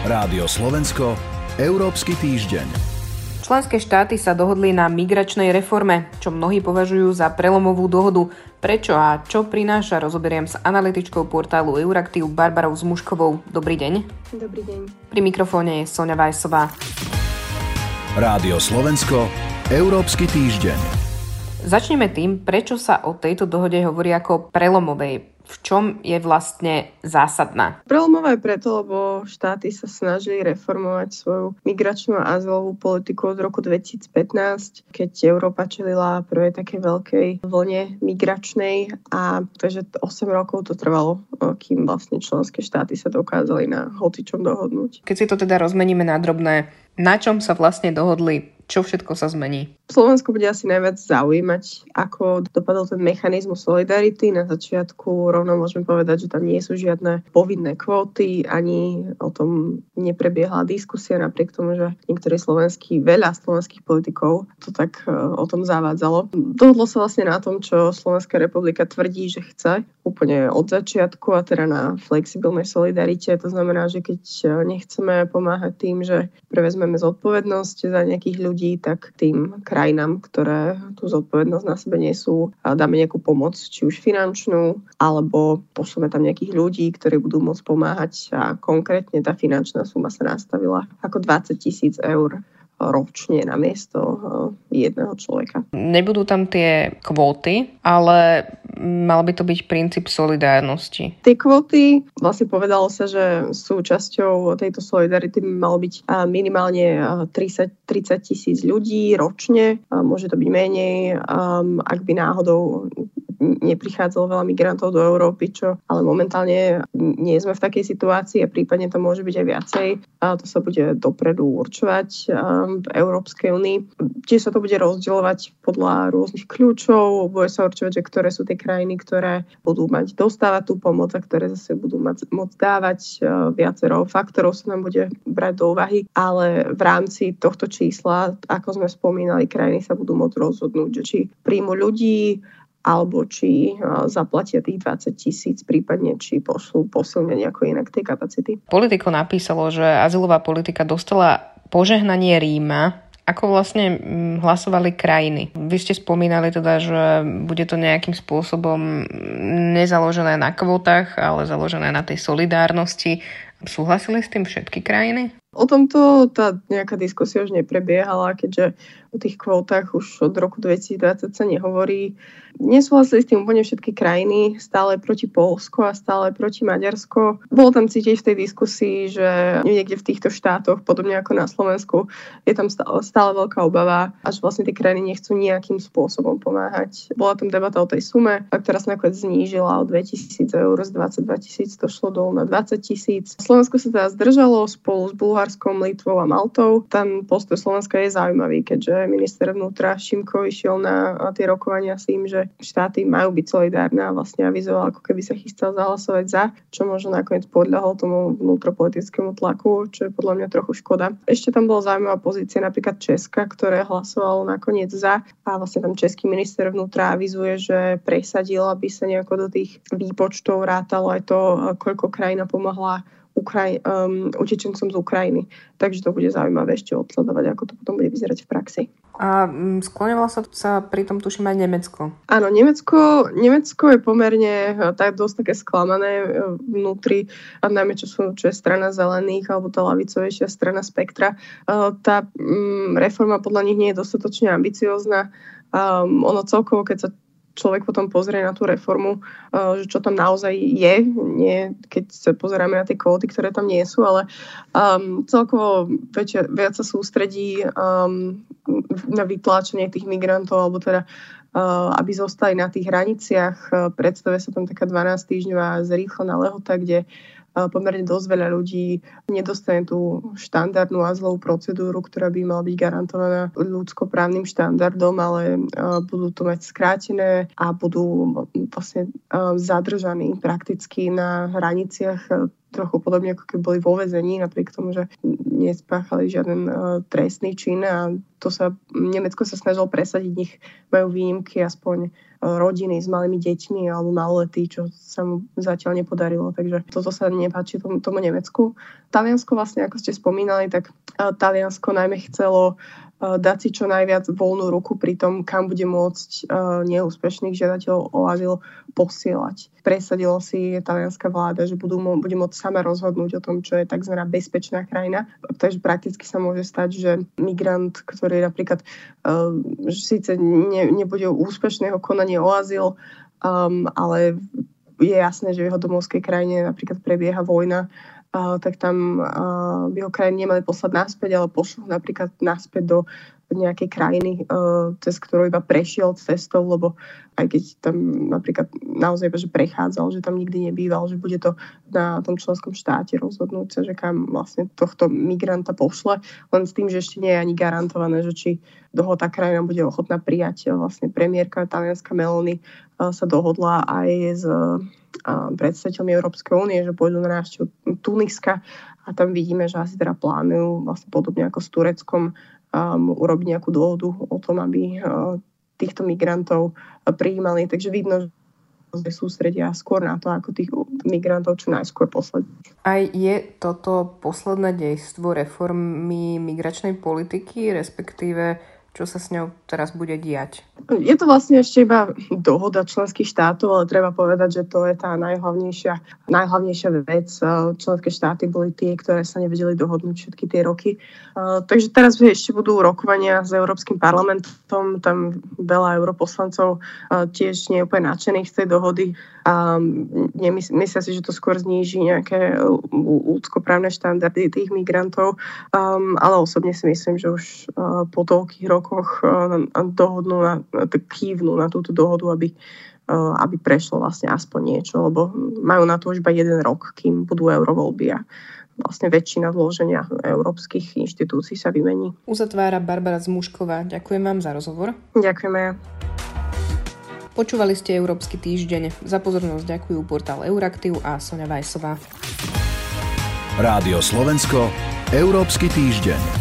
Rádio Slovensko, Európsky týždeň. Členské štáty sa dohodli na migračnej reforme, čo mnohí považujú za prelomovú dohodu. Prečo a čo prináša, rozoberiem s analytičkou portálu Euraktiv Barbarou Zmuškovou. Dobrý deň. Dobrý deň. Pri mikrofóne je Sonja Vajsová. Rádio Slovensko, Európsky týždeň. Začneme tým, prečo sa o tejto dohode hovorí ako prelomovej v čom je vlastne zásadná? Prelomová je preto, lebo štáty sa snažili reformovať svoju migračnú a azylovú politiku od roku 2015, keď Európa čelila prvej také veľkej vlne migračnej a takže 8 rokov to trvalo, kým vlastne členské štáty sa dokázali na hocičom dohodnúť. Keď si to teda rozmeníme na drobné, na čom sa vlastne dohodli čo všetko sa zmení? Slovensko bude asi najviac zaujímať, ako dopadol ten mechanizmus solidarity. Na začiatku rovno môžeme povedať, že tam nie sú žiadne povinné kvóty, ani o tom neprebiehla diskusia, napriek tomu, že niektorí slovenskí, veľa slovenských politikov to tak e, o tom zavádzalo. Dohodlo sa vlastne na tom, čo Slovenská republika tvrdí, že chce úplne od začiatku a teda na flexibilnej solidarite. To znamená, že keď e, nechceme pomáhať tým, že prevezmeme zodpovednosť za nejakých ľudí, ľudí, tak tým krajinám, ktoré tú zodpovednosť na sebe nesú, dáme nejakú pomoc, či už finančnú, alebo pošleme tam nejakých ľudí, ktorí budú môcť pomáhať a konkrétne tá finančná suma sa nastavila ako 20 tisíc eur ročne na miesto eh, jedného človeka. Nebudú tam tie kvóty, ale mal by to byť princíp solidárnosti. Tie kvóty, vlastne povedalo sa, že súčasťou tejto solidarity by malo byť minimálne 30, eh, 30 tisíc ľudí ročne. Môže to byť menej, ak by náhodou neprichádzalo veľa migrantov do Európy, čo ale momentálne nie sme v takej situácii a prípadne to môže byť aj viacej. A to sa bude dopredu určovať v Európskej únii. Čiže sa to bude rozdielovať podľa rôznych kľúčov, bude sa určovať, že ktoré sú tie krajiny, ktoré budú mať dostávať tú pomoc a ktoré zase budú mať, môcť dávať. Viacero faktorov sa nám bude brať do úvahy, ale v rámci tohto čísla, ako sme spomínali, krajiny sa budú môcť rozhodnúť, či príjmu ľudí, alebo či zaplatia tých 20 tisíc, prípadne či pošlú posilne nejako inak tej kapacity. Politiko napísalo, že azylová politika dostala požehnanie Ríma. Ako vlastne mm, hlasovali krajiny? Vy ste spomínali teda, že bude to nejakým spôsobom nezaložené na kvotách, ale založené na tej solidárnosti. Súhlasili s tým všetky krajiny? O tomto tá nejaká diskusia už neprebiehala, keďže o tých kvótach už od roku 2020 sa nehovorí. Nesúhlasili s tým úplne všetky krajiny, stále proti Polsko a stále proti Maďarsko. Bolo tam cítiť v tej diskusii, že niekde v týchto štátoch, podobne ako na Slovensku, je tam stále, stále veľká obava a že vlastne tie krajiny nechcú nejakým spôsobom pomáhať. Bola tam debata o tej sume, ktorá sa nakoniec znížila o 2000 eur z 22 tisíc, to šlo dolu na 20 tisíc. Slovensko sa teda zdržalo spolu s Bulharskom, Litvou a Maltou. Tam postoj Slovenska je zaujímavý, keďže minister vnútra Šimko išiel na tie rokovania s tým, že štáty majú byť solidárne a vlastne avizoval, ako keby sa chystal zahlasovať za, čo možno nakoniec podľahol tomu vnútropolitickému tlaku, čo je podľa mňa trochu škoda. Ešte tam bola zaujímavá pozícia napríklad Česka, ktoré hlasovalo nakoniec za a vlastne tam český minister vnútra avizuje, že presadil, aby sa nejako do tých výpočtov rátalo aj to, koľko krajina pomohla Ukraj- um, utečencom z Ukrajiny. Takže to bude zaujímavé ešte odsledovať, ako to potom bude vyzerať v praxi. A mm, skloňovalo sa, sa pri tom tuším aj Nemecko. Áno, Nemecko, Nemecko je pomerne e, tak dosť také sklamané e, vnútri, a najmä čo, sú, čo je strana zelených alebo tá lavicovejšia strana spektra. E, tá um, reforma podľa nich nie je dostatočne ambiciozná. Um, ono celkovo, keď sa človek potom pozrie na tú reformu, uh, že čo tam naozaj je, nie keď sa pozeráme na tie kvóty, ktoré tam nie sú, ale um, celkovo väčšia, viac sa sústredí um, na vytláčanie tých migrantov, alebo teda uh, aby zostali na tých hraniciach. Uh, predstavuje sa tam taká 12-týždňová zrýchlená lehota, kde uh, pomerne dosť veľa ľudí nedostane tú štandardnú azylovú procedúru, ktorá by mala byť garantovaná ľudskoprávnym štandardom, ale budú to mať skrátené a budú vlastne zadržaní prakticky na hraniciach trochu podobne ako keby boli vo vezení, napriek tomu, že nespáchali žiaden uh, trestný čin a to sa, Nemecko sa snažilo presadiť, nich majú výnimky aspoň rodiny s malými deťmi alebo maloletí, čo sa mu zatiaľ nepodarilo. Takže toto sa nepáči tomu, tomu Nemecku. Taliansko vlastne, ako ste spomínali, tak Taliansko najmä chcelo dať si čo najviac voľnú ruku pri tom, kam bude môcť neúspešných žiadateľov o azyl posielať. Presadilo si talianská vláda, že budú, bude môcť sama rozhodnúť o tom, čo je tzv. bezpečná krajina. Takže prakticky sa môže stať, že migrant, ktorý napríklad uh, síce ne, nebude úspešného konania o azyl, um, ale je jasné, že v jeho domovskej krajine napríklad prebieha vojna, tak tam by ho krajiny nemali poslať naspäť, ale pošlo napríklad naspäť do nejakej krajiny, uh, cez ktorú iba prešiel cestou, lebo aj keď tam napríklad naozaj že prechádzal, že tam nikdy nebýval, že bude to na tom členskom štáte rozhodnúť sa, že kam vlastne tohto migranta pošle, len s tým, že ešte nie je ani garantované, že či doho tá krajina bude ochotná prijať. Vlastne premiérka talianska Meloni uh, sa dohodla aj s predstaviteľmi Európskej únie, že pôjdu na návštevu Tuniska a tam vidíme, že asi teda plánujú vlastne podobne ako s Tureckom um, urobiť nejakú dôvodu o tom, aby uh, týchto migrantov uh, prijímali. Takže vidno, že sústredia skôr na to, ako tých migrantov čo najskôr poslať. Aj je toto posledné dejstvo reformy migračnej politiky, respektíve čo sa s ňou teraz bude diať? Je to vlastne ešte iba dohoda členských štátov, ale treba povedať, že to je tá najhlavnejšia, najhlavnejšia vec. Členské štáty boli tie, ktoré sa nevedeli dohodnúť všetky tie roky. Takže teraz ešte budú rokovania s Európskym parlamentom. Tam veľa europoslancov tiež nie je úplne nadšených z tej dohody. A myslia si, že to skôr zníži nejaké ľudskoprávne štandardy tých migrantov. ale osobne si myslím, že už po toľkých rokoch rokoch eh, dohodnú na, kývnú na túto dohodu, aby, eh, aby prešlo vlastne aspoň niečo, lebo majú na to už iba jeden rok, kým budú eurovoľby a vlastne väčšina zloženia európskych inštitúcií sa vymení. Uzatvára Barbara Zmušková. Ďakujem vám za rozhovor. Ďakujeme. Počúvali ste Európsky týždeň. Za pozornosť ďakujú portál Euraktiv a Sonja Vajsová. Rádio Slovensko, Európsky týždeň.